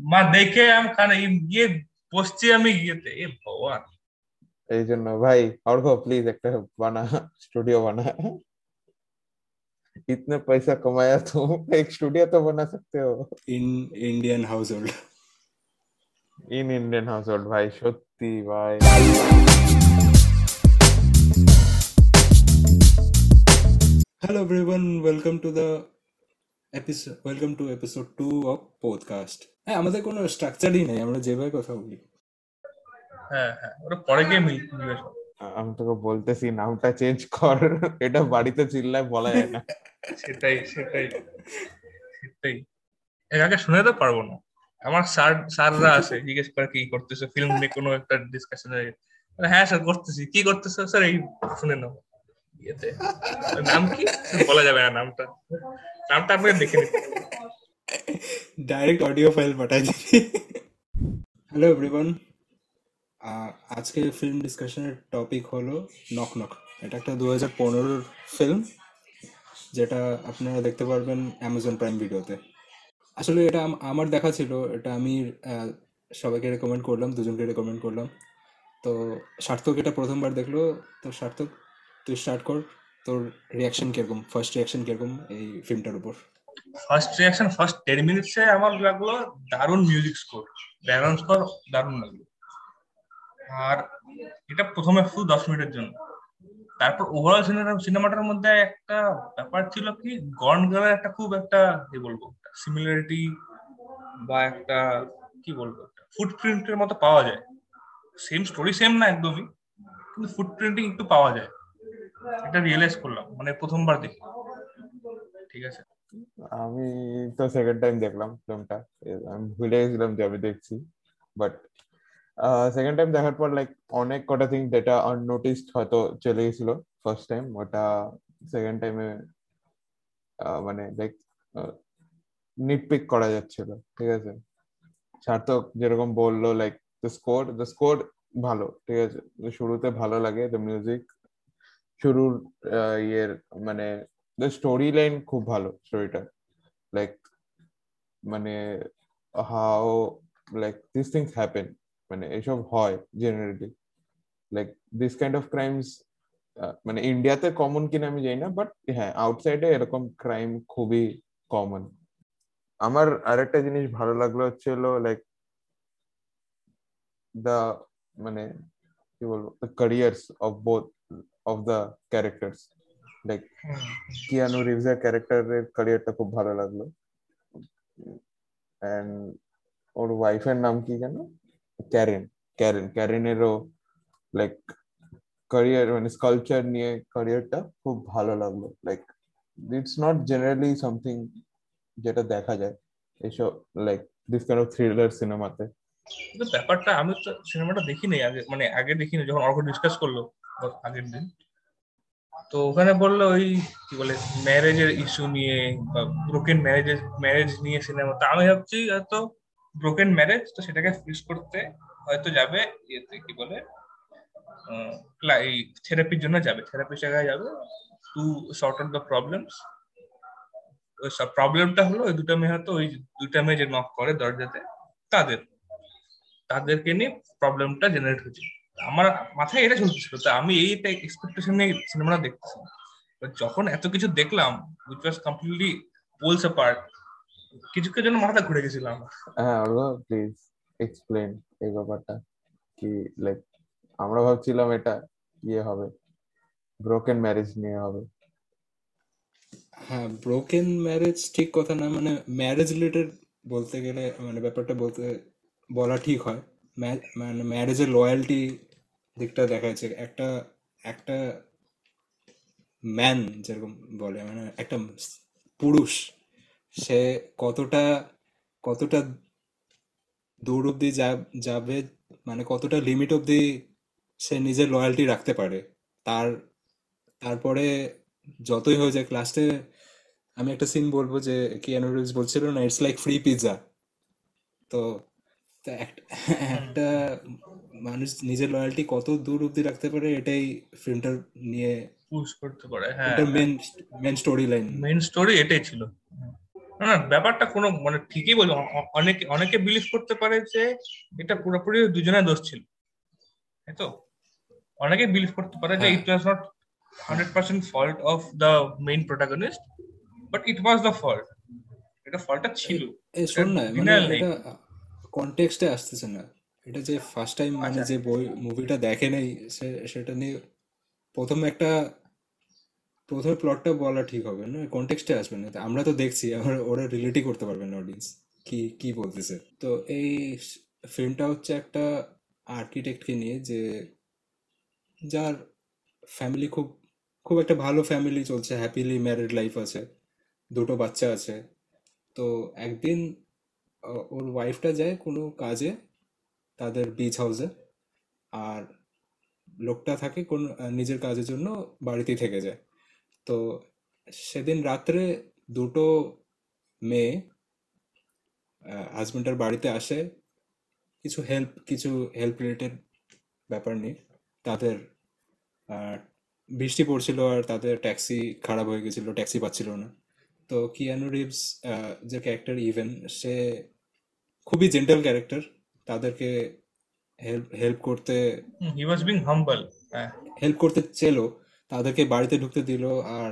মা দেখে আমি খানে গিয়ে বসছি আমি গিয়েতে এ ভগবান এই জন্য ভাই অর্ঘ প্লিজ একটা বানা स्टूडियो बना इतने पैसा कमाया तुम एक स्टूडियो तो बना सकते हो in Indian household in Indian household भाई সত্যি ভাই Hello everyone, welcome to the episode welcome to episode 2 of podcast. হ্যাঁ আমাদের কোনো স্ট্রাকচারই নেই আমরা যেভাবে কথা বলি। হ্যাঁ হ্যাঁ ওটা পরে গিয়ে মিল- মিলবে আমি তোকে বলতেছি নামটা চেঞ্জ কর এটা বাড়িতে চিল্লায় বলা যায় না। সেটাই সেটাই সেটাই। এর আগে শুনে তো পারব না। আমার স্যার স্যাররা আছে জিজ্ঞেস করে কি করতেছো ফিল্ম নিয়ে কোনো একটা ডিসকাশনে হ্যাঁ স্যার করতেছি। কি করতেছো? স্যার এই শুনে নাও। ইয়েতে। নাম কি? বলা যাবে না নামটা। নামটা আপনি দেখে ডাইরেক্ট অডিও ফাইল পাঠাই দিই হ্যালো এভরিওয়ান আজকে ফিল্ম ডিসকাশনের টপিক হলো নক নক এটা একটা দু হাজার পনেরোর ফিল্ম যেটা আপনারা দেখতে পারবেন অ্যামাজন প্রাইম ভিডিওতে আসলে এটা আমার দেখা ছিল, এটা আমি সবাইকে রেকমেন্ড করলাম, দুজনকে রেকমেন্ড করলাম। তো সার্থক এটা প্রথমবার দেখল, তো সার্থক, তুই স্টার্ট কর। তোর রিয়াকশন কীরকম? ফার্স্ট রিয়াকশন কীরকম এই ফিল্মটার উপর? ফার্স্ট রিয়াকশন ফার্স্ট টেন মিনিটসে আমার লাগল দারুণ মিউজিক স্কোর ব্যাকগ্রাউন্ড স্কোর দারুণ লাগল। আর এটা প্রথমে শুধু দশ মিনিটের জন্য। তারপর ওভারঅল সিনেমা সিনেমাটার মধ্যে একটা ব্যাপার ছিল কি গন গার্লের একটা খুব একটা, কি বলব সিমিলারিটি বা একটা, কি বলব ফুটপ্রিন্টের মতো পাওয়া যায়। সেম স্টোরি সেম না একদমই, কিন্তু ফুটপ্রিন্টিং একটু পাওয়া যায়। এটা রিয়েলাইজ করলাম মানে প্রথমবার দেখি। ঠিক আছে? আমি তো সেকেন্ড টাইম দেখলাম ফিল্মটা আমি ভুলে গেছিলাম যে আমি দেখছি। বাট সেকেন্ড টাইম দেখার পর লাইক অনেক কটা থিং যেটা আননোটিসড হয়তো চলে গেছিল ফার্স্ট টাইম ওটা সেকেন্ড টাইমে মানে লাইক নিটপিক করা যাচ্ছিল। ঠিক আছে? সার্থক যেরকম বলল like the score the score ভালো। ঠিক আছে? শুরুতে ভালো লাগে দ্য মিউজিক শুরুর ইয়ের মানে দ্য স্টোরি লাইন খুব ভালো স্টোরিটা লাইক মানে how like this things happen মানে এসব হয় generally like this kind of crimes মানে ইন্ডিয়াতে কমন কিনা আমি জানি না বাট হ্যাঁ আউটসাইডে এরকম ক্রাইম খুবই কমন আমার আরেকটা জিনিস ভালো লাগল হচ্ছিল লাইক দা মানে কি বলব the careers of both of the characters like Keanu রিভসের ক্যারেক্টারের ক্যারিয়ারটা খুব ভালো লাগল. এন্ড ওর ওয়াইফের নাম কি যেন? ক্যারেন ক্যারেন ক্যারেনেরও লাইক ক্যারিয়ার মানে স্কালচার নিয়ে ক্যারিয়ারটা খুব ভালো লাগল। Like it's not generally something যেটা দেখা যায় এসব like this kind of thriller সিনেমাতে ব্যাপারটা আমি তো সিনেমাটা দেখিনি আগে মানে আগে দেখিনি যখন অর্ক ডিসকাস করল। আগের দিন। তো ওখানে বলল ওই কি বলে ম্যারেজের ইস্যু নিয়ে বা ব্রোকেন ম্যারেজের ম্যারেজ নিয়ে সিনেমা তা আমি ভাবছি হয়তো ব্রোকেন ম্যারেজ তো সেটাকে ফিক্স করতে হয়তো যাবে ইয়েতে, কি বলে এই থেরাপির জন্য যাবে। থেরাপির জায়গায় যাবে। To sort out the problems ওই সব প্রবলেমটা হলো, ওই দুটো মেয়ে হয়তো ওই দুইটা মেয়ে যে নক করে দরজাতে, তাদের। তাদেরকে নিয়ে প্রবলেমটা জেনারেট হয়েছে আমার মাথায় এটা চলতেছিল তো আমি এইটা এক্সপেকটেশন নিয়ে সিনেমাটা দেখতেছি But যখন এত কিছু দেখলাম উইচ ওয়াজ কমপ্লিটলি পোলস পার্ট কিছু কিছু জন্য মাথা ঘুরে গেছিলাম। হ্যাঁ অর্ঘ প্লিজ এক্সপ্লেন এই ব্যাপারটা। কি লাইক আমরা ভাবছিলাম এটা ইয়ে হবে ব্রোকেন ম্যারেজ নিয়ে হবে। হ্যাঁ ব্রোকেন ম্যারেজ ঠিক কথা না মানে ম্যারেজ রিলেটেড বলতে গেলে মানে ব্যাপারটা বলতে বলা ঠিক হয়। ম্যা- মানে ম্যারেজের লয়ালটি দিকটা দেখা যাচ্ছে একটা একটা ম্যান যেরকম বলে মানে একটা পুরুষ, সে কতটা কতটা দূর অব্দি যাবে মানে কতটা লিমিট অব্দি সে নিজের লয়ালটি রাখতে পারে, তার, তারপরে যতই হয়ে যাক লাস্টে আমি একটা সিন বলব যে কিয়ানো রিভস বলছিল না ইটস লাইক ফ্রি পিৎজা তো একটা মানুষ নিজের লয়ালটি কত দূর অব্দি রাখতে পারে এটাই ফিল্মটার নিয়ে পুশ করতে পারে হ্যাঁ। এটা main main story line main story এটাই ছিল। না না ব্যাপারটা কোনো মানে ঠিকই বলি অ- অ- অনেকে অনেকে বিলিভ করতে পারে যে এটা পুরোপুরি দুজনের দোষ ছিল তাই তো? অনেকে বিলিভ করতে পারে যে। It was not hundred percent fault of the main protagonist but it was the fault এটা ফল্টটা ছিল। এই শোন না মানে এটা কনটেক্সটে আসতেছে না। এটা যে ফার্স্ট টাইম মানে আচ্ছা। যে বই মুভিটা দেখে নেই সেটা নিয়ে প্রথম একটা প্রথমে প্লটটা বলা ঠিক হবে না কনটেক্সটে আসবে না। আমরা তো দেখছি আমরা ওরা রিলেটই করতে পারবে না অডিয়েন্স কি কি বলতেছে। তো এই ফিল্মটা হচ্ছে একটা আর্কিটেক্টকে নিয়ে যে যার ফ্যামিলি খুব খুব একটা ভালো ফ্যামিলি চলছে হ্যাপিলি ম্যারিড লাইফ আছে দুটো বাচ্চা আছে। তো একদিন ওর ওয়াইফটা যায় কোনো কাজে তাদের বিচ হাউসে আর লোকটা থাকে কোন, নিজের কাজের জন্য বাড়িতেই থেকে যায়। তো সেদিন রাত্রে দুটো মেয়ে হাজবেন্ডের বাড়িতে আসে। কিছু হেল্প কিছু হেল্প রিলেটেড ব্যাপার নিয়ে। তাদের বৃষ্টি পড়ছিল আর তাদের ট্যাক্সি খারাপ হয়ে গেছিল ট্যাক্সি পাচ্ছিল না। তো কিয়ানু রিভস যে ক্যারেক্টার ইভেন সে খুবই জেন্টাল ক্যারেক্টার তাদেরকে হেল্প হেল্প করতে he was being humble help করতে চেলো তাদেরকে বাড়িতে ঢুকতে দিল আর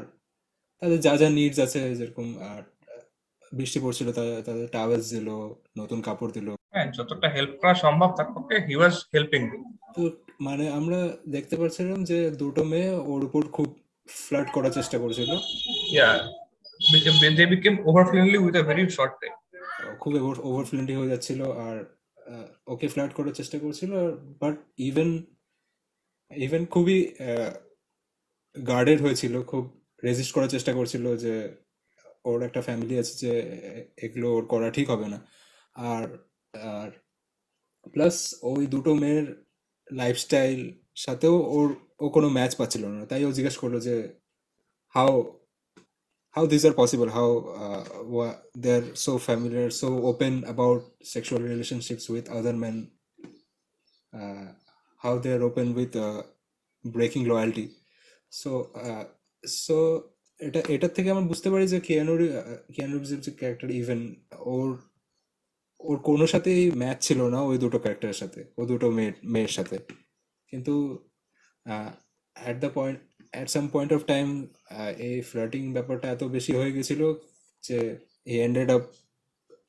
তাদের যা যা নিডস আছে যেরকম আর বৃষ্টি পড়ছিল তাদের টাওয়েলস দিল নতুন কাপড় দিল। হ্যাঁ যতটা হেল্প করা সম্ভব তার পক্ষে হি ওয়াজ হেল্পিং তো মানে আমরা দেখতে পাচ্ছিলাম যে দুটো মেয়ে ওর উপর খুব ফ্লার্ট করার চেষ্টা করেছিল। Yeah became over friendly with a very short time খুব ওভার ফ্রেন্ডলি হয়ে যাচ্ছিল আর ওকে ফ্লার্ট করার চেষ্টা করছিল বাট ইভেন ইভেন খুবই গার্ডেড হয়েছিল, খুব রেজিস্ট করার চেষ্টা করছিল যে ওর একটা ফ্যামিলি আছে যে এগুলো ওর করা ঠিক হবে না। আর আর প্লাস ওই দুটো মেয়ের লাইফস্টাইল সাথেও ওর, ও কোনো ম্যাচ পাচ্ছিল না। তাই ও জিজ্ঞেস করল যে how how these are possible how uh, wha- they're so familiar so open about sexual relationships with other men uh, how they're open with uh, breaking loyalty so uh, so এটা এটার থেকে আমরা বুঝতে পারি যে কিয়ানো কিয়ানো রিভসের যে ক্যারেক্টার ইভেন ওর ওর কোনো সাথেই ম্যাচ ছিল না ওই দুটো ক্যারেক্টারের সাথে ও দুটো মেয়ের মেয়ের সাথে কিন্তু at the point at some point of time এই ফ্লার্টিং ব্যাপারটা এত বেশি হয়ে গেছিল যে he ended up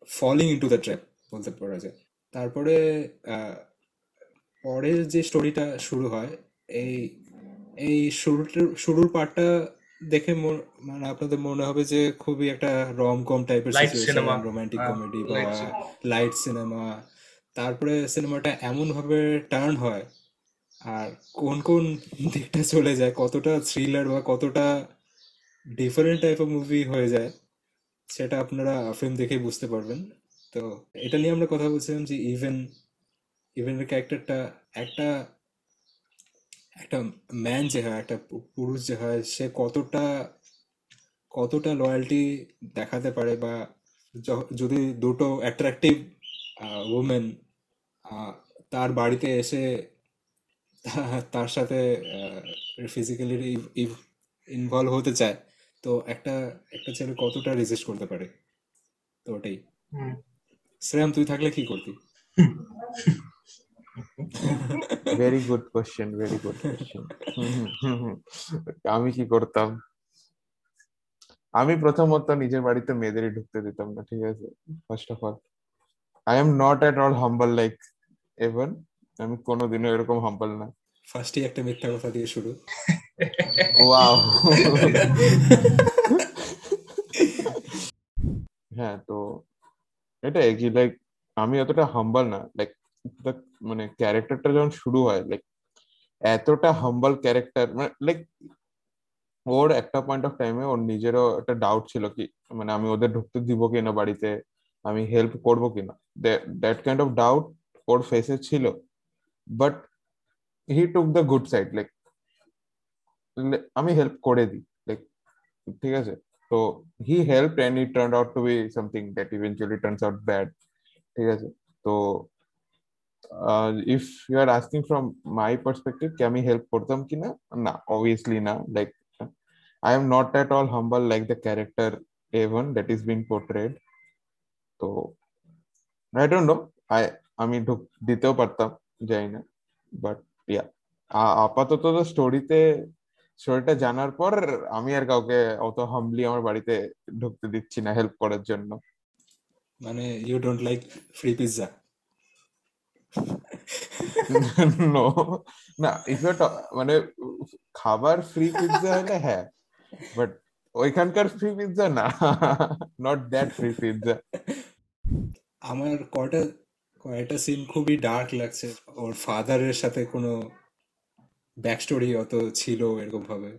falling into the trap বলতে পারা যায়। তারপরে পরের যে স্টোরিটা শুরু হয় এই এই শুরুটার শুরুর পার্টটা দেখে মন- আপনাদের মনে হবে যে খুবই একটা রম কম টাইপের Light সিচুয়েশন রোমান্টিক কমেডি বা লাইট সিনেমা তারপরে সিনেমাটা এমন ভাবে টার্ন হয় আর কোন কোন দিকটা চলে যায়, কতটা থ্রিলার বা কতটা ডিফারেন্ট টাইপ অফ মুভি হয়ে যায়, সেটা আপনারা ফিল্ম দেখেই বুঝতে পারবেন। তো এটা নিয়ে আমরা কথা বলছিলাম যে ইভেন ইভেনের ক্যারেক্টারটা একটা একটা ম্যান যে হয়, একটা পুরুষ যে হয়, সে কতটা কতটা লয়্যালটি দেখাতে পারে বা যদি দুটো অ্যাট্রাকটিভ ওমেন তার বাড়িতে এসে তার সাথে ফিজিক্যালি ইনভলভ হতে চায় তো একটা একটা ছেলে কতটা রেজিস্ট করতে পারে? তো ওটাই। হুম। শ্রেয়াম তুই থাকলে কি করতি? Very good question very good question আমি কি করতাম? আমি প্রথমত নিজের বাড়িতে মেয়েদেরই ঢুকতে দিতাম না ঠিক আছে? First of all I am not at all humble like Evan আমি কোনোদিনও এরকম হাম্বল না। ফার্স্টই একটা মিথ্যা কথা দিয়ে শুরু। ওয়াও হ্যাঁ তো এটাই কি লাইক আমি অতটা হাম্বল না। লাইক মানে ক্যারেক্টারটা যখন শুরু হয় লাইক এতটা হাম্বল ক্যারেক্টার মানে লাইক ওর একটা পয়েন্ট অফ টাইমে ওর নিজেরও একটা ডাউট ছিল কি মানে আমি ওদের ঢুকতে দিব কিনা বাড়িতে? আমি হেল্প করব কিনা? দ্যাট কাইন্ড অফ ডাউট ওর ফেসে ছিল। But he took the good side like আমি হেল্প করে দিই লাইক ঠিক আছে? তো he help and it turn out to be something that eventually turns out bad ঠিক আছে? তো if you are asking from my perspective কি আমি হেল্প করতাম কিনা না অবভিয়াসলি না like I am not at all humble like the character Avon that is being portrayed. তো আই ডোন্ট নো আই আমি ঢুক দিতেও পারতাম জানি না। বাট ইয়া আপাতত তো স্টোরিতে স্টোরিটা জানার পর আমি আর কাউকে অত হামলি আমার বাড়িতে ঢুকতে দিচ্ছি না হেল্প করার জন্য। মানে you don't like free pizza no না ইফ মানে খাবার ফ্রি পিৎজা হলে হ্যাঁ। বাট ওইখানকার ফ্রি পিৎজা না। নট দ্যাট ফ্রি পিৎজা আমার কয়টা কয়টা সিন খুবই ডার্ক লাগছে। ওর ফাদারের সাথে কোনো ব্যাক স্টোরি অত ছিল এরকম ভাবে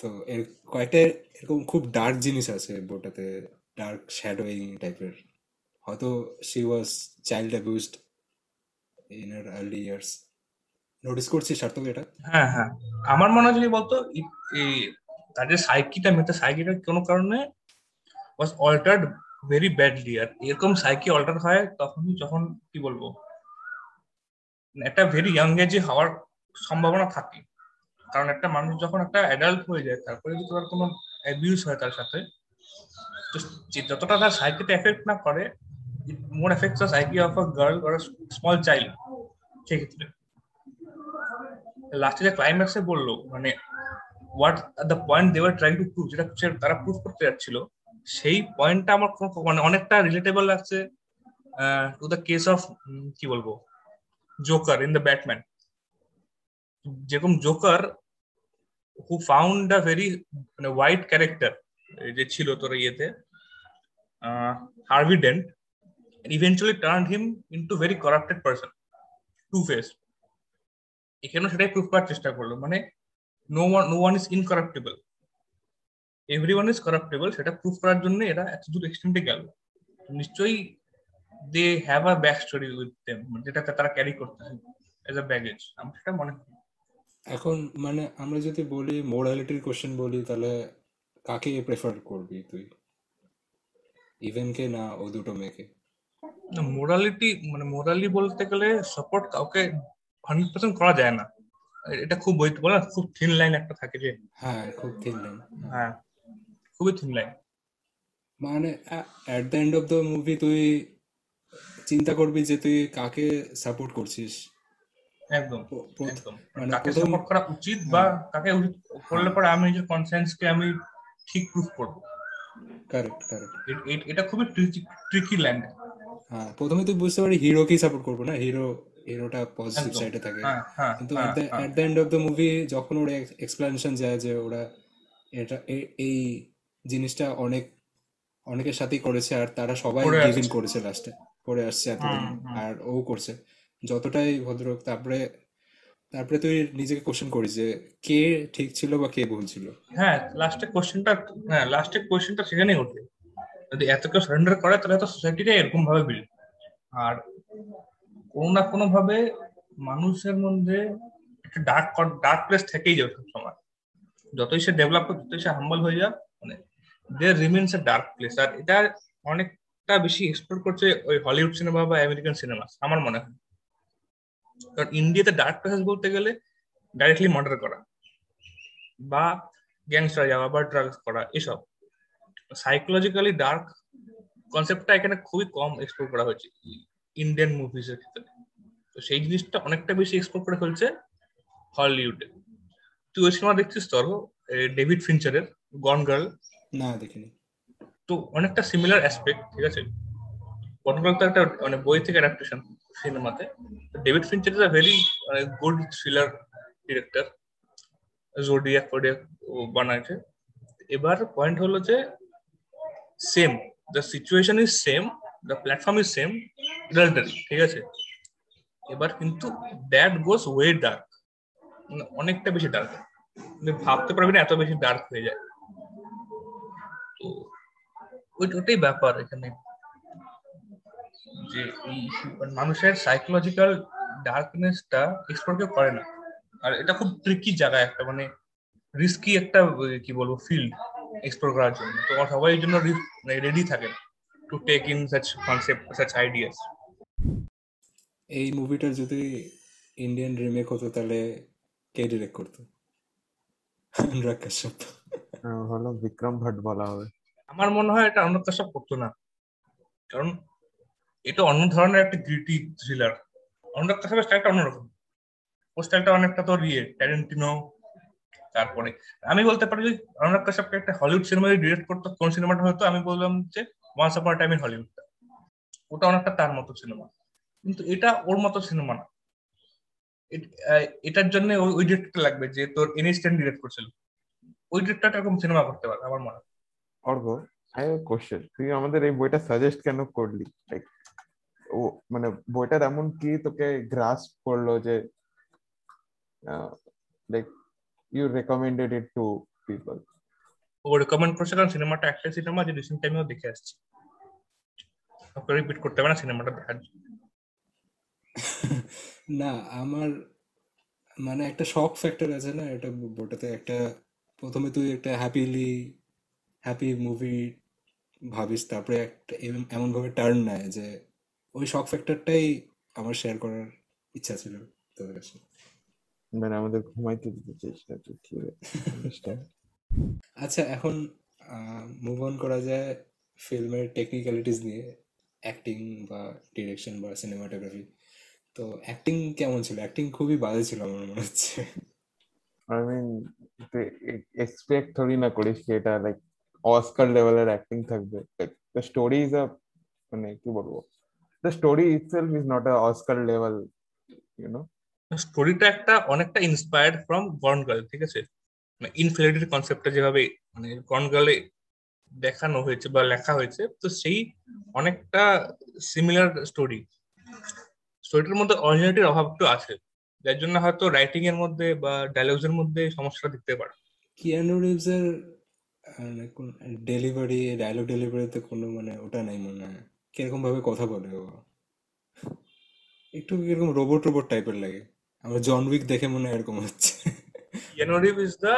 তো এর কয়েকটা এরকম খুব ডার্ক জিনিস আছে বইটাতে ডার্ক শ্যাডোয়িং টাইপের হয়তো she was child abused in her early years notice করছিস সার্থক এটা? হ্যাঁ হ্যাঁ। আমার মনে হয় যদি বলতো, এই তাদের সাইকিটা মেতে সাইকিটা কোনো কারণে ওয়াজ অল্টার্ড ভেরি ব্যাডলি আর এরকম সাইকি অল্টার হয় তখনই যখন, কি বলব, একটা ভেরি ইয়াং এজে হওয়ার সম্ভাবনা থাকে। কারণ একটা মানুষ যখন একটা অ্যাডাল্ট হয়ে যায়, তারপরে যদি তার কোনো অ্যাবিউজ হয় তার সাথে, তো যতটা তার সাইকিতে এফেক্ট না করে more effect the psyche of a girl or small child সেক্ষেত্রে। লাস্টে যে ক্লাইম্যাক্সে বলল মানে হোয়াট দ্য পয়েন্ট দেওয়ার ট্রাইং টু প্রুভ যেটা তারা প্রুভ করতে যাচ্ছিল সেই পয়েন্টটা আমার মানে অনেকটা রিলেটেবল লাগছে টু দ্য কেস অফ কি বলব? জোকার ইন দ্য ব্যাটম্যান যেরকম Joker who found a very মানে হোয়াইট ক্যারেক্টার যে ছিল তোর ইয়েতে Harvey Dent eventually turn him into very corrupted person to face এখানেও সেটাই প্রুভ করার চেষ্টা করল মানে no one no one is incorruptible everyone is corruptible সেটা প্রুভ করার জন্য এরা এত দূর এক্সটেন্টে গেল। নিশ্চয়ই they have a back story with them যেটাকে তারা ক্যারি করতে হয় এজ আ ব্যাগেজ আমি সেটা মনে করি এখন মানে আমরা যদি বলি মোরালিটির কোশ্চেন বলি তাহলে কাকে প্রেফার করবি তুই? ইভেনকে না ও দুটো মেয়েকে? মোরালিটি মানে মোরালি বলতে গেলে সাপোর্ট কাউকে হান্ড্রেড পার্সেন্ট করা যায় না। এটা খুব বই বলে খুব থিন লাইন একটা থাকে যে। হ্যাঁ খুব থিন লাইন হ্যাঁ। খুবই থিন লাইন মানে at the end of the movie তুই চিন্তা করবি যে তুই কাকে সাপোর্ট করছিস? একদম একদম। মানে কাকে সাপোর্ট করা উচিত বা কাকে করলে পরে আমি নিজের কনসেন্সকে আমি ঠিক প্রুফ করব। কারেক্ট কারেক্ট এটা খুবই ট্রিকি ল্যান্ড হ্যাঁ প্রথমে তুই বুঝতে পারি হিরোকেই সাপোর্ট করব না? হিরো হিরোটা পজিটিভ। সাইডে থাকে। হ্যাঁ হ্যাঁ কিন্তু হ্যাঁ, হ্যাঁ। At the end of the movie যখন ওরা এক্সপ্লেনেশন যায় যে ওরা এটা এই জিনিসটা অনেক অনেকের সাথেই করেছে আর তারা সবাই করে গিভ করেছে লাস্টে করে আসছে এতদিন। আর ও করছে। যতটাই ভদ্রলোক তারপরে তারপরে তুই নিজেকে কোশ্চেন করিস যে কে ঠিক ছিল বা কে ভুল ছিল? হ্যাঁ লাস্টে কোশ্চেনটা হ্যাঁ লাস্টে কোশ্চেনটা সেখানেই ওঠে যদি এত কেউ সারেন্ডার করে তাহলে তো সোসাইটিটা এরকম ভাবে বিল্ড আর কোনো না কোনো ভাবে মানুষের মধ্যে একটা ডার্ক ডার্ক প্লেস থেকেই যাবে সবসময়। যতই সে ডেভেলপ হোক যতই সে হাম্বল হয়ে যাক মানে there remains a dark place আর এটা অনেকটা বেশি এক্সপ্লোর করছে ওই হলিউড সিনেমা বা আমেরিকান সিনেমা আমার মনে হয়। কারণ ইন্ডিয়াতে ডার্ক প্লেসেস বলতে গেলে ডাইরেক্টলি মার্ডার করা বা গ্যাংস্টার যাওয়া বা ড্রাগস করা, এসব। সাইকোলজিক্যালি ডার্ক কনসেপ্টটা এখানে খুবই কম এক্সপ্লোর করা হয়েছে ইন্ডিয়ান মুভিজ এর ক্ষেত্রে। তো সেই জিনিসটা অনেকটা বেশি এক্সপ্লোর করে ফেলছে হলিউডে তুই ওই সিনেমা দেখছিস তোর? ডেভিড ফিনচারের গন গার্ল না, দেখিনি। তো অনেকটা সিমিলার অ্যাসপেক্ট ঠিক আছে? গন তো একটা মানে বই থেকে অ্যাডাপ্টেশন সিনেমাতে David Fincher is a very good thriller director Zodiac ফোডিয়াক বানাইছে। এবার পয়েন্ট হলো যে same the situation is same the platform is same adultery ঠিক আছে? এবার কিন্তু দ্যাট গোস ওয়ে ডার্ক অনেকটা বেশি ডার্ক ভাবতে পারবে না এত বেশি ডার্ক হয়ে যায়। তো ওটাই ব্যাপার এখানে। যে মানুষের সাইকোলজিক্যাল ডার্কনেসটা এক্সপ্লোর কেউ করে না। আর এটা খুব ট্রিকি জায়গা একটা মানে রিস্কি একটা, কি বলব ফিল্ড এক্সপ্লোর করার জন্য। তো সবাই জন্য রেডি থাকে to take in such concept such ideas এই মুভিটার যদি ইন্ডিয়ান রিমেক হতো, তাহলে কে ডিরেক্ট করতো? অনুরাগ কাশ্যপ হলো বিক্রম বলা হবে। আমার মনে হয় এটা না। কারণ এটা অন্য ধরনের একটা গ্রিটি থ্রিলার কাশ্যপের স্টাইলটা অন্যরকম স্টাইলটা অনেকটা ইয়ে ট্যারেন্টিনো তারপরে আমি বলতে পারি যে অনুরাগ কাশ্যপকে একটা হলিউড সিনেমা যদি ডিরেক্ট করতো। কোন সিনেমাটা হতো? আমি বললাম যে once upon a time in হলিউডটা ওটা অনেকটা তার মতো সিনেমা কিন্তু এটা ওর মতো সিনেমা না। এটার জন্য ওই ডিরেক্টরটা লাগবে যে তোর ইনস্ট্যান্ট ডিরেক্ট করছিল। ওই ডিরেক্টরটা এরকম সিনেমা করতে পারে আমার মনে হয়। অর্ঘ আই হ্যাভ কোশ্চেন তুই আমাদের এই বইটা সাজেস্ট কেন করলি? লাইক ও মানে বইটার এমন কি তোকে গ্রাস করল যে like you recommended it to people O recommend করছে কারণ সিনেমাটা একটা সিনেমা যে রিসেন্ট টাইমেও দেখে আসছি। ওকে রিপিট করতে হবে না সিনেমাটা দেখার না আমার মানে একটা শক ফ্যাক্টর আছে না এটা বইটাতে একটা প্রথমে তুই একটা হ্যাপিলি হ্যাপি মুভি ভাবিস তারপরে একটা এমন ভাবে টার্ন নেয় যে ওই শক ফ্যাক্টরটাই আমার শেয়ার করার ইচ্ছা ছিল তোদের কাছে। মানে আমাদের ঘুমাইতে দিতে চাইছ না তুই আচ্ছা এখন মুভ অন করা যায় ফিল্মের টেকনিক্যালিটিস নিয়ে অ্যাক্টিং বা ডিরেকশন বা সিনেমাটোগ্রাফি তো অ্যাক্টিং কেমন ছিল? অ্যাক্টিং খুবই বাজে ছিল আমার মনে হচ্ছে। আই মিন এক্সপেক্ট থরি না করিস কি এটা লাইক অস্কার লেভেলের অ্যাক্টিং থাকবে like the story is a মানে কি বলব the story itself is not a Oscar level you know স্টোরিটা একটা অনেকটা ইন্সপায়ার্ড ফ্রম গন গার্ল ঠিক আছে? মানে ইনফিনিটির কনসেপ্টটা যেভাবে মানে গন গার্লে দেখানো হয়েছে বা লেখা হয়েছে, তো সেই অনেকটা সিমিলার স্টোরি স্টোরিটার মধ্যে অরিজিনালিটির অভাব একটু আছে। যার জন্য হয়তো রাইটিং এর মধ্যে বা ডায়লগস এর মধ্যে সমস্যা দেখতে পারে। কিয়ানো রিভসের ডেলিভারি ডায়লগ ডেলিভারিতে কোনো মানে ওটা নাই মনে হয়। কীরকম ভাবে কথা বলে ও। একটু এরকম রোবট রোবট টাইপের লাগে। আমার জন উইক দেখে মনে হয় এরকম হচ্ছে। কিয়ানো রিভ ইজ দা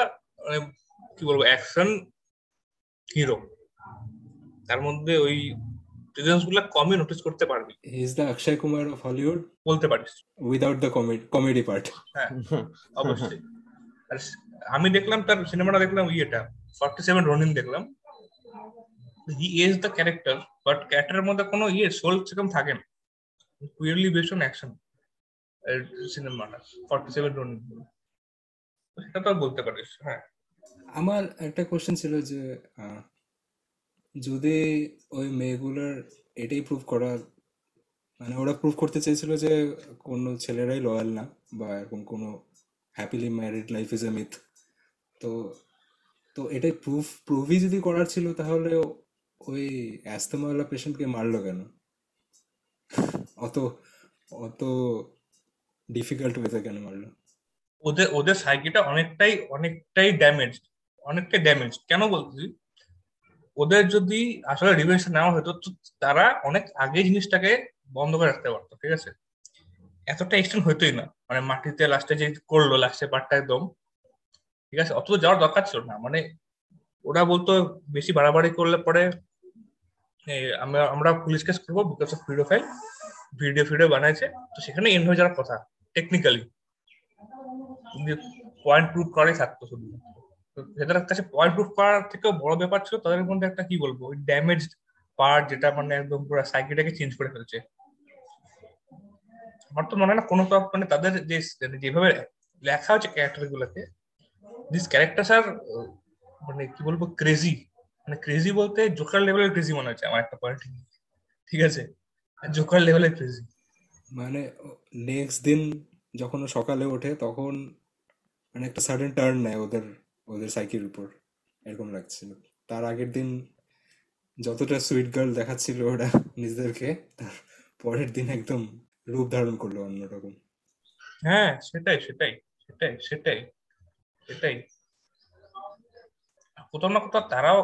কি বলব অ্যাকশন হিরো তার মধ্যে ওই প্রেজেন্সগুলা কমই নোটিস করতে পারবি। Is the Akshay Kumar of Hollywood বলতে পারিস। Without the comedy comedy part হ্যাঁ অবশ্যই। আর আমি দেখলাম তার সিনেমাটা দেখলাম ইয়েটা ফর্টি সেভেন রনিন দেখলাম he is the character but ক্যারেক্টারের মধ্যে কোনো ইয়ে সোল সেরকম থাকে না। পিওরলি বেসড অন অ্যাকশন সিনেমাটা ফর্টি সেভেন রনিন সেটা তো বলতে পারিস হ্যাঁ। আমার একটা কোশ্চেন ছিল যে যদি ওই মেয়েগুলোর এটাই প্রুভ করা মানে ওরা প্রুভ করতে চেয়েছিল যে কোনো ছেলেরাই লয়াল না বা এরকম কোনো happily married life is a myth তো তো এটাই প্রুফ প্রুভই যদি করার ছিল তাহলে ওই অ্যাস্তমাওয়ালা পেশেন্টকে মারলো কেন? অত অত ডিফিকাল্ট ওয়েতে কেন মারলো? ওদের ওদের সাইকিটা অনেকটাই অনেকটাই ড্যামেজ অনেকটাই ড্যামেজ কেন বলছি? ওদের যদি আসলে রিভেন্স নেওয়া হতো তারা অনেক আগে জিনিসটাকে বন্ধ করে রাখতে পারতো, ঠিক আছে? এতটা এক্সটেন্ড হইতোই না। মানে মাটিতে লাস্টে যে করল লাস্টে পার্টটা একদম, ঠিক আছে? অত যাওয়ার দরকার ছিল না। মানে ওরা বলতো, বেশি বাড়াবাড়ি করলে পরে আমরা আমরা পুলিশ কেস করব because of video file video ফিডিও বানাইছে। তো সেখানে এন্ড হয়ে যাওয়ার কথা টেকনিক্যালি পয়েন্ট প্রুভ করাই থাকতো শুধু যাদের কাছে পয়েন্ট প্রুফ করার থেকেও বড় ব্যাপার ছিল, তাদের মধ্যে একটা কি বলব? ড্যামেজ পার্ট যেটা মানে একদম পুরো সাইকেলটাকে চেঞ্জ করে ফেলছে। আমার তো মনে হয় না কোনো মানে তাদের যে যেভাবে লেখা হচ্ছে ক্যারেক্টার গুলোকে দিস ক্যারেক্টার আর মানে কি বলব ক্রেজি মানে ক্রেজি বলতে জোকার লেভেলের ক্রেজি মনে হচ্ছে আমার একটা পয়েন্ট ঠিক আছে? জোকার লেভেলের ক্রেজি মানে নেক্সট দিন যখন সকালে ওঠে, তখন মানে একটা সাডেন টার্ন নেয় ওদের ওদের সাইকের উপর, এরকম লাগছিল। তার আগের দিন যতটা সুইট গার্ল দেখাচ্ছিল ওরা নিজেদেরকে, তার পরের দিন একদম রূপ ধারণ করল অন্যরকম। হ্যাঁ সেটাই সেটাই সেটাই সেটাই সেটাই। কোথাও না কোথাও তারাও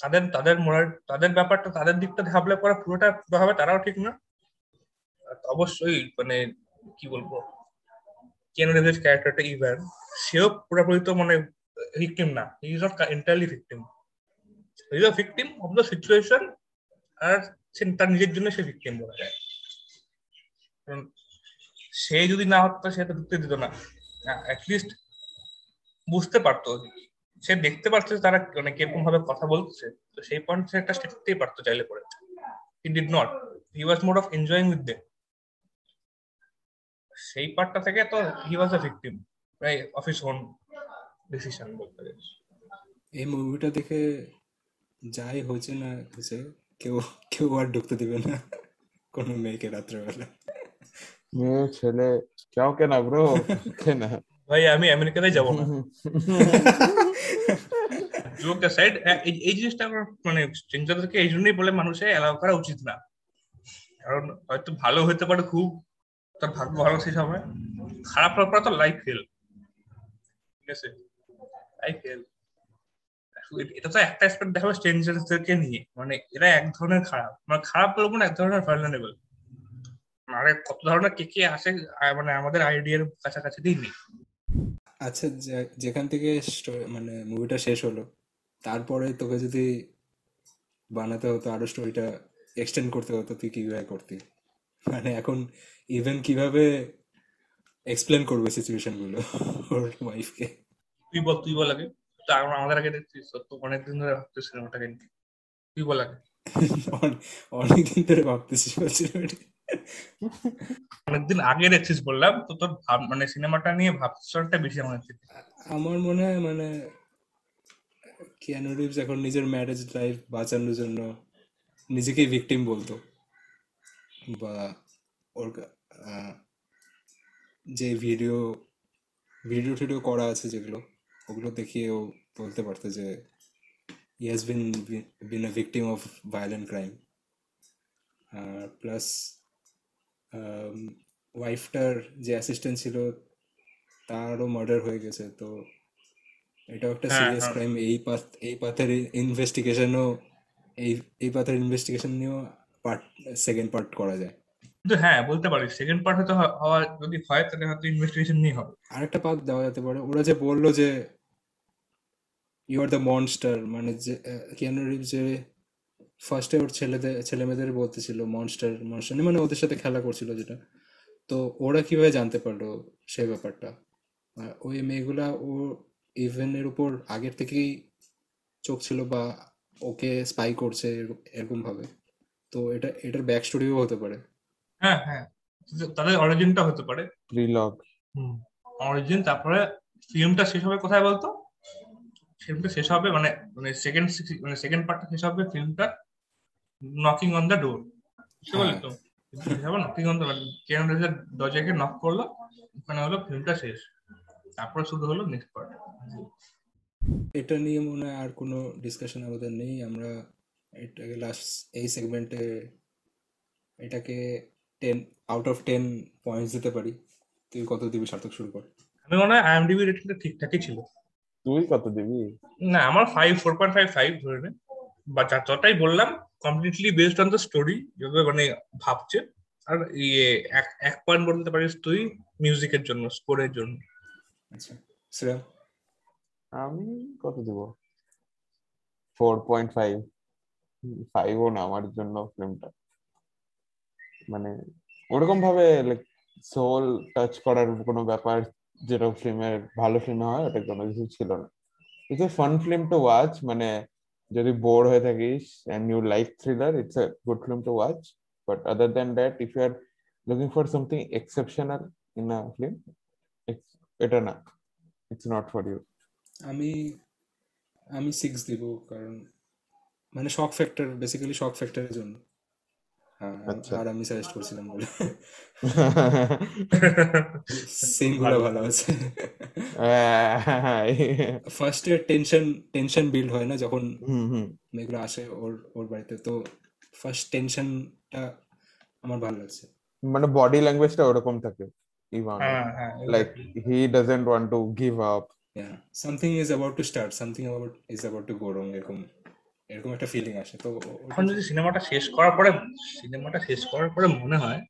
তাদের তাদের মোরাল তাদের ব্যাপারটা, তাদের দিকটা ভাবলে পরে পুরোটা পুরোভাবে তারাও ঠিক না। অবশ্যই মানে কি বলব, কেন ক্যারেক্টারটা ইভার সেও পুরোপুরি তো মানে ভিকটিম না। He is not entirely victim is a victim of the situation আর সে তার নিজের জন্য সে ভিকটিম বলা যায়। কারণ সে যদি না হতো, সে তো ঢুকতে দিত না। অ্যাটলিস্ট বুঝতে পারতো। সে দেখতে পারছে যে তারা মানে কীরকম ভাবে কথা বলছে। তো সেই পয়েন্ট সে একটা স্টেপ পারতো চাইলে করে he did not he was mode of enjoying with them সেই পার্টটা থেকে তো he was a victim of his own decision বলতে গেলে। এই মুভিটা দেখে যাই হয়েছে না হয়েছে কেউ কেউ আর ঢুকতে দিবে না কোনো মেয়েকে রাত্রেবেলা। মেয়ে ছেলে কেউ কেনা ব্রো কেনা ভাই আমি আমেরিকাতে যাব না। জোক সাইড এই জিনিসটা মানে স্ট্রেঞ্জারদেরকে এই জন্যই বলে মানুষের অ্যালাউ করা উচিত না। কারণ হয়তো ভালো হতে পারে খুব তার ভাগ্য ভালো সেই সময় খারাপ হওয়ার তো লাইফ ফেল আছে ফেল এটা তো একটা অ্যাসপেক্ট দেখাবে স্ট্রেঞ্জারদেরকে নিয়ে। মানে এরা এক ধরনের খারাপ। মানে খারাপ বলব না, এক ধরনের ভার্নারেবল আরে কত ধরনের কে কে আসে মানে আমাদের আইডিয়ার কাছাকাছি দিয়ে নেই। আচ্ছা যেখান থেকে মানে মুভিটা শেষ হলো, তারপরে তোকে যদি বানাতে হতো, আরও স্টোরিটা এক্সটেন্ড করতে হতো, তুই কীভাবে করতি? মানে এখন ইভেন কীভাবে এক্সপ্লেন করবে সিচুয়েশনগুলো ওর ওয়াইফকে তুই বল তুই বল আগে। আমাদের আগে দেখছিস তো অনেকদিন ধরে ভাবছিস সিনেমাটাকে তুই বল আগে। অনেকদিন ধরে ভাবতেছিস। অনেকদিন আগে দেখছিস বললাম তো তোর ভাব মানে সিনেমাটা নিয়ে ভাবছটা বেশি আমার আমার মনে হয় মানে কিয়ানো রিভস এখন নিজের ম্যারেজ লাইফ বাঁচানোর জন্য নিজেকেই ভিকটিম বলতো। বা ওর যে ভিডিও ভিডিও টিডিও করা আছে যেগুলো ওগুলো দেখিয়ে ও বলতে পারতো যে he has been been a victim of violent crime R plus ওয়াইফটার যে অ্যাসিস্ট্যান্ট ছিল তারও মার্ডার হয়ে গেছে। তো এটাও একটা হ্যাঁ, সিরিয়াস হ্যাঁ। ক্রাইম এই পাথ এই পাথের ইনভেস্টিগেশনও এই এই পাথের ইনভেস্টিগেশন নিয়েও পার্ট সেকেন্ড পার্ট করা যায়। কিন্তু হ্যাঁ বলতে পারিস সেকেন্ড পার্ট হয়তো হওয়া যদি হয়, তাহলে হয়তো ইনভেস্টিগেশন নিয়ে হবে। আরেকটা পার্ট দেওয়া যেতে পারে। ওরা যে বলল যে ইউ আর দ্য মনস্টার মানে যে কিয়ানো যে ফার্স্টে ওর ছেলেদের ছেলে মেয়েদের বলতেছিল মনস্টার মনস্টার মানে ওদের সাথে খেলা করছিল যেটা। তো ওরা কীভাবে জানতে পারল সেই ব্যাপারটা? ওই মেয়েগুলা, ও ইভেনের উপর আগের থেকেই চোখ ছিল বা ওকে স্পাই করছে এরকম ভাবে তো এটা, এটার ব্যাক স্টোরিও হতে পারে। হ্যাঁ হ্যাঁ। তাদের অরিজিনটা হতে পারে। প্রিলগ অরিজিন তারপরে ফিল্মটা শেষ হবে কোথায় বলতো? ফিল্মটা শেষ হবে মানে মানে সেকেন্ড মানে সেকেন্ড পার্টটা শেষ হবে ফিল্মটা নকিং অন দ্য ডোর বুঝতে পারলি তো? নকিং অন দ্য কেন দরজাকে নক করল ওখানে হলো ফিল্মটা শেষ। তারপরে শুরু হলো নেক্সট পার্ট এটা নিয়ে মনে হয় আর কোনো ডিসকাশন আমাদের নেই। আমরা এটাকে লাস্ট এই সেগমেন্টে এটাকে ten out of ten points দিতে পারি। তুই কত দিবি সার্থক শুরু কর? আমি মনে হয় আইএমডিবি রেটিংটা ঠিকঠাকই ছিল। তুই কত দিবি? না আমার five four point five five ধরে নে। বা যতটাই বললাম completely based on the story যেভাবে মানে ভাবছে। আর ইয়ে এক এক পয়েন্ট বলতে পারিস তুই মিউজিকের জন্য স্কোরের জন্য। আচ্ছা শ্রেয়া? আমি কত দিব? ফোর পয়েন্ট ফাইভ ফাইভও না আমার জন্য ফিল্মটা মানে ওরকম ভাবে লাইক সোল টাচ করার কোনো ব্যাপার যেটা ফিল্মের ভালো ফিল্মে হয়, ওটা কোনো কিছু ছিল না। It's a fun film to watch মানে যদি বোর হয়ে থাকিস and you like thriller it's a good film to watch but other than that if you are looking for something exceptional in a film এটা না। It's not for you আমি আমি six দিব, কারণ মানে শক ফ্যাক্টর বেসিক্যালি শক ফ্যাক্টরের জন্য। আর আমি সাজেস্ট করছিলাম বলে। সিনগুলো ভালো। আছে। ফার্স্টে টেনশন টেনশন বিল্ড হয় না যখন হুম হুম। মেয়েগুলো আসে ওর ওর বাড়িতে। তো ফার্স্ট টেনশনটা আমার ভালো লাগছে। মানে বডি ল্যাঙ্গুয়েজটা ওরকম থাকে ইভান। হ্যাঁ হ্যাঁ like he doesn't want to give up yeah something is about to start something about is about to go wrong এরকম। এরকম একটা ফিলিং আসে তো এখন যদি সিনেমাটা শেষ করার পরে সিনেমাটা শেষ করার পরে মনে হয়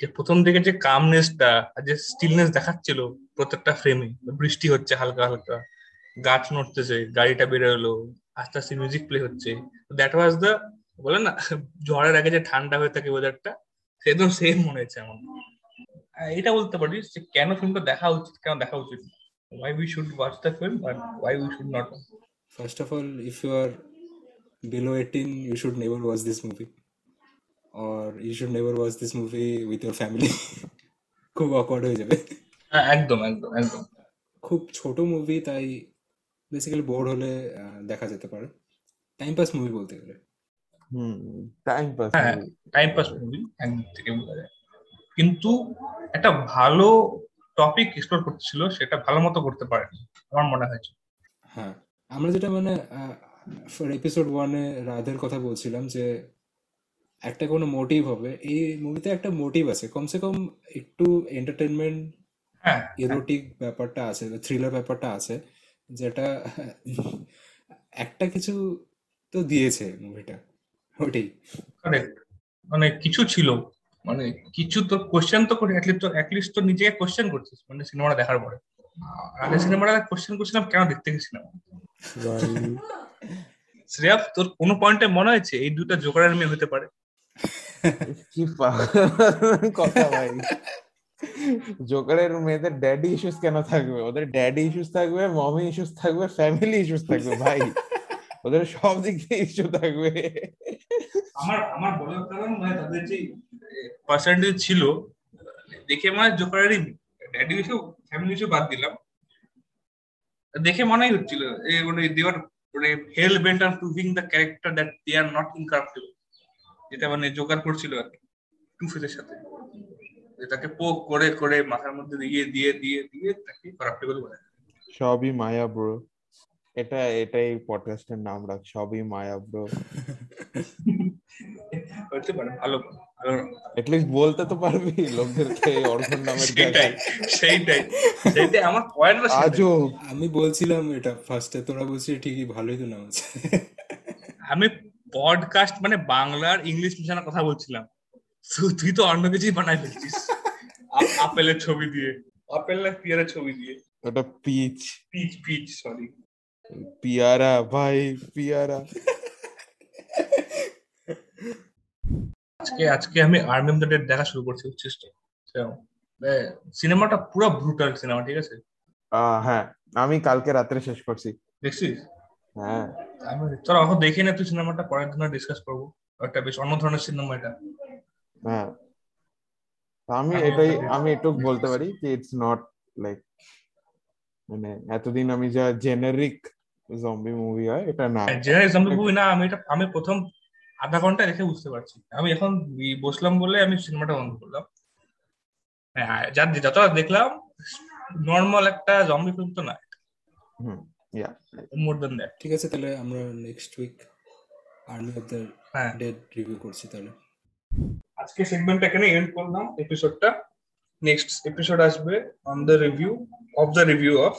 যে প্রথম দিকে যে কামনেসটা আর যে স্টিলনেস দেখাচ্ছিল প্রত্যেকটা ফ্রেমে বৃষ্টি হচ্ছে হালকা হালকা গাছ নড়তেছে গাড়িটা বেরো এলো আস্তে আস্তে মিউজিক প্লে হচ্ছে দ্যাট ওয়াজ দ্য বলে না ঝড়ের আগে যে ঠান্ডা হয়ে থাকে ওয়েদারটা সেদম সেম মনে হচ্ছে আমার এটা বলতে পারিস যে কেন ফিল্মটা দেখা উচিত কেন দেখা উচিত না। why we should watch the film and why we should not. First of all, if you are below 18, you should never watch this movie. Or you should never watch this movie with your family. খুব awkward হয়ে যাবে। হ্যাঁ, একদম একদম একদম। খুব ছোট movie তাই বেসিক্যালি বোর হলে আহ, দেখা যেতে পারে। টাইম পাস মুভি বলতে গেলে। হুম টাইম পাস হ্যাঁ টাইম পাস মুভি একদিক থেকে বোঝা যায়। কিন্তু একটা ভালো টপিক এক্সপ্লোর করতেছিল সেটা ভালো মতো করতে পারেনি আমার মনে হয়েছে হ্যাঁ আমরা যেটা মানে ফর এপিসোড ওয়ানে রাধের কথা বলছিলাম যে একটা কোনো মোটিভ হবে। এই মুভিতে একটা মোটিভ আছে। কমসে কম একটু এন্টারটেনমেন্ট হ্যাঁ ইরোটিক ব্যাপারটা আছে থ্রিলার ব্যাপারটা আছে যেটা একটা কিছু তো দিয়েছে মুভিটা ওটাই। মানে কিছু ছিল। মানে কিছু তো কোশ্চেন তো করে অ্যাটলিস্ট তো অ্যাটলিস্ট তো নিজেকে কোশ্চেন করছিস মানে সিনেমাটা দেখার পরে। আগে সিনেমাটা কোশ্চেন করছিলাম কেন দেখতে গেছিলাম? শ্রেয়া তোর কোনো পয়েন্টে মনে হয়েছে? এই দুটা জোকারের মেয়ে হতে পারে। কি কথা ভাই। জোকারের মেয়েদের ড্যাডি ইস্যুস কেন থাকবে? ওদের ড্যাডি ইস্যুস থাকবে মমি ইস্যুস থাকবে ফ্যামিলি ইস্যুস থাকবে ভাই। ওদের সব দিক দিয়ে ইস্যু থাকবে। আমার আমার বলার কারণ মানে তাদের যে পার্সেন্টেজ ছিল দেখে মানে জোকারেরই ড্যাডি ইস্যু ফ্যামিলি ইস্যু বাদ দিলাম। দেখে মনেই হচ্ছিল মানে দেওয়ার মানে hell bent on proving the character that they are not incorruptible যেটা মানে জোকার করছিল আর কি টু ফেসের সাথে। যে তাকে পোক করে করে মাথার মধ্যে দিয়ে দিয়ে দিয়ে দিয়ে তাকে করাপ্টেবল বানায় সবই মায়া ব্রো এটা এটাই পডকাস্টের নাম রাখ সবই মায়া ব্রো হতে পারে ভালো ভালো। এটলিস্ট বলতে তো পারবি লোকদেরকে অর্ঘন নামের সেইটাই সেইটাই। সেইটাই আমার পয়েন্ট আজও। আমি বলছিলাম এটা ফার্স্টে তোরা বলছিস ঠিকই ভালোই তো নাম আছে। আমি পডকাস্ট মানে বাংলার ইংলিশ মিশানোর কথা বলছিলাম। তুই তো অন্য কিছুই বানাই ফেলছিস। আপেলের ছবি দিয়ে। আপেল না পিয়ারের ছবি দিয়ে। ওটা পিচ পিচ পিচ সরি পিয়ারা ভাই পিয়ারা। আজকে আজকে আমি আর্মি অফ দ্য ডেড দেখা শুরু করছি বুঝছিস তো? সিনেমাটা পুরো ব্রুটাল সিনেমা ঠিক আছে? হ্যাঁ আমি কালকে রাত্রে শেষ করছি। দেখছিস? হ্যাঁ। আমি তোরা এখন দেখে না তুই সিনেমাটা পরের দিন ডিসকাস করব। একটা বেশ অন্য ধরনের সিনেমা এটা। হ্যাঁ। আমি আমি এটাই আমি একটু বলতে পারি যে ইটস নট লাইক মানে এতদিন আমি যা জেনারিক জম্বি মুভি হয় এটা না। জেনারেল জম্বি মুভি না আমি এটা আমি প্রথম আধা ঘণ্টা দেখে বুঝতে পারছি। আমি এখন বসলাম বলে আমি সিনেমাটা বন্ধ করলাম। হ্যাঁ যা যতটা দেখলাম নর্মাল একটা জম্বি ফিল্ম তো না হুম ইয়া মোর দেন দ্যাট ঠিক আছে তাহলে আমরা next week army of the হ্যাঁ। ডেড রিভিউ করছি তাহলে। আজকে সেগমেন্ট এখানে এন্ড করলাম এপিসোডটা নেক্সট এপিসোড আসবে on the review of the review of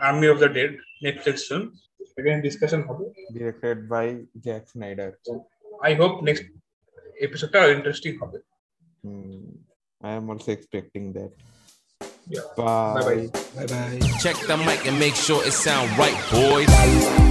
Army of the Dead Netflix film. Again, discussion Directed by Jack Snyder. So, I hope next episode are interesting. Hmm. I am also expecting that. Yeah. Bye. Bye-bye. bye. Check the mic and make sure it sound right, boys.